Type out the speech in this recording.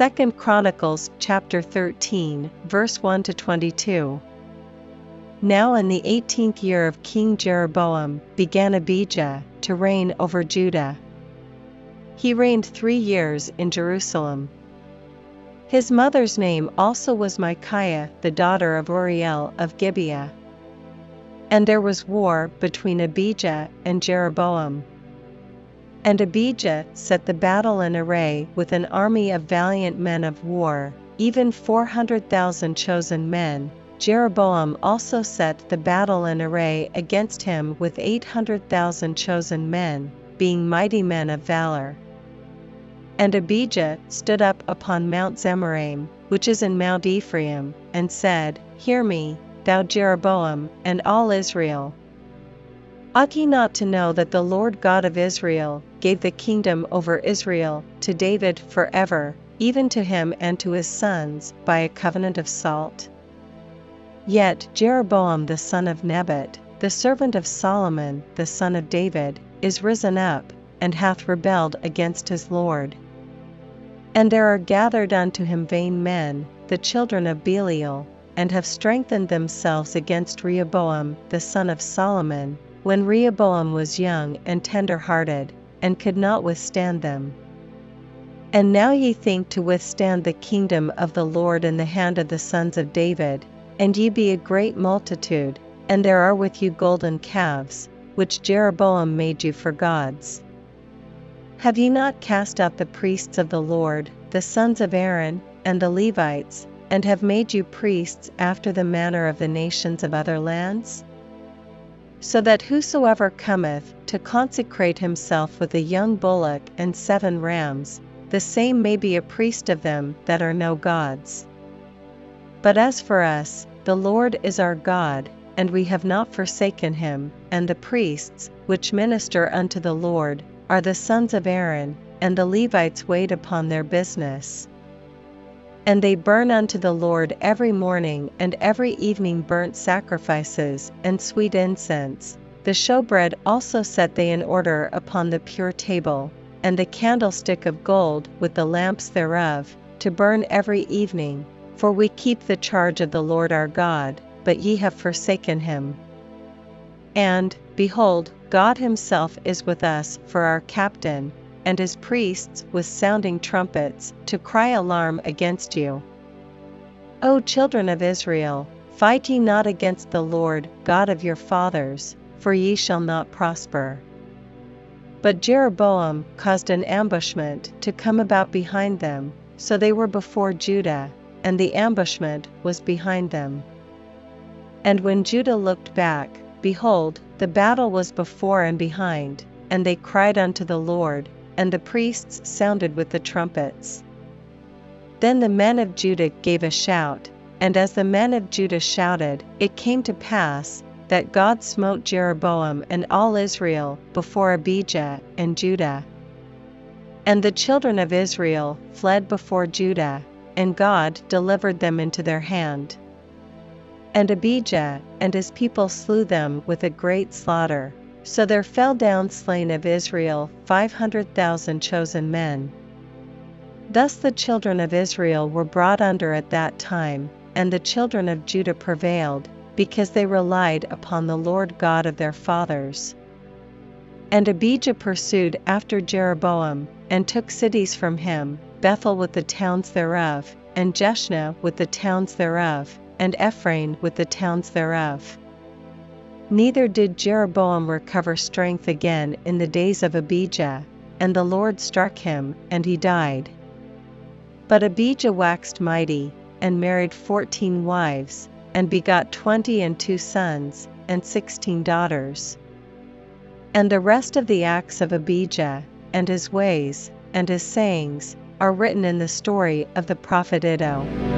2 Chronicles chapter 13, verse 1 to 22. Now in the eighteenth year of King Jeroboam began Abijah to reign over Judah. He reigned three years in Jerusalem. His mother's name also was Micaiah, the daughter of Uriel of Gibeah. And there was war between Abijah and Jeroboam. And Abijah set the battle in array with an army of valiant men of war, even four hundred thousand chosen men. Jeroboam also set the battle in array against him with eight hundred thousand chosen men, being mighty men of valor. And Abijah stood up upon Mount Zemaraim, which is in Mount Ephraim, and said, Hear me, thou Jeroboam, and all Israel. Ought ye not to know that the Lord God of Israel gave the kingdom over Israel to David for ever, even to him and to his sons, by a covenant of salt? Yet Jeroboam the son of Nebat, the servant of Solomon the son of David, is risen up, and hath rebelled against his Lord. And there are gathered unto him vain men, the children of Belial, and have strengthened themselves against Rehoboam the son of Solomon, when Rehoboam was young and tender hearted, and could not withstand them. And now ye think to withstand the kingdom of the Lord in the hand of the sons of David, and ye be a great multitude, and there are with you golden calves, which Jeroboam made you for gods. Have ye not cast out the priests of the Lord, the sons of Aaron, and the Levites, and have made you priests after the manner of the nations of other lands? So that whosoever cometh to consecrate himself with a young bullock and seven rams, the same may be a priest of them that are no gods. But as for us, the Lord is our God, and we have not forsaken him, and the priests, which minister unto the Lord, are the sons of Aaron, and the Levites wait upon their business. And they burn unto the Lord every morning and every evening burnt sacrifices and sweet incense. The showbread also set they in order upon the pure table, and the candlestick of gold with the lamps thereof, to burn every evening. For we keep the charge of the Lord our God, but ye have forsaken him. And, behold, God himself is with us for our captain, and his priests with sounding trumpets, to cry alarm against you. O children of Israel, fight ye not against the Lord God of your fathers, for ye shall not prosper. But Jeroboam caused an ambushment to come about behind them, so they were before Judah, and the ambushment was behind them. And when Judah looked back, behold, the battle was before and behind, and they cried unto the Lord, and the priests sounded with the trumpets. Then the men of Judah gave a shout, and as the men of Judah shouted, it came to pass that God smote Jeroboam and all Israel before Abijah and Judah. And the children of Israel fled before Judah, and God delivered them into their hand. And Abijah and his people slew them with a great slaughter. So there fell down slain of Israel five hundred thousand chosen men. Thus the children of Israel were brought under at that time, and the children of Judah prevailed, because they relied upon the Lord God of their fathers. And Abijah pursued after Jeroboam, and took cities from him, Bethel with the towns thereof, and Jeshanah with the towns thereof, and Ephraim with the towns thereof. Neither did Jeroboam recover strength again in the days of Abijah, and the Lord struck him, and he died. But Abijah waxed mighty, and married fourteen wives, and begot twenty and two sons, and sixteen daughters. And the rest of the acts of Abijah, and his ways, and his sayings, are written in the story of the prophet Iddo.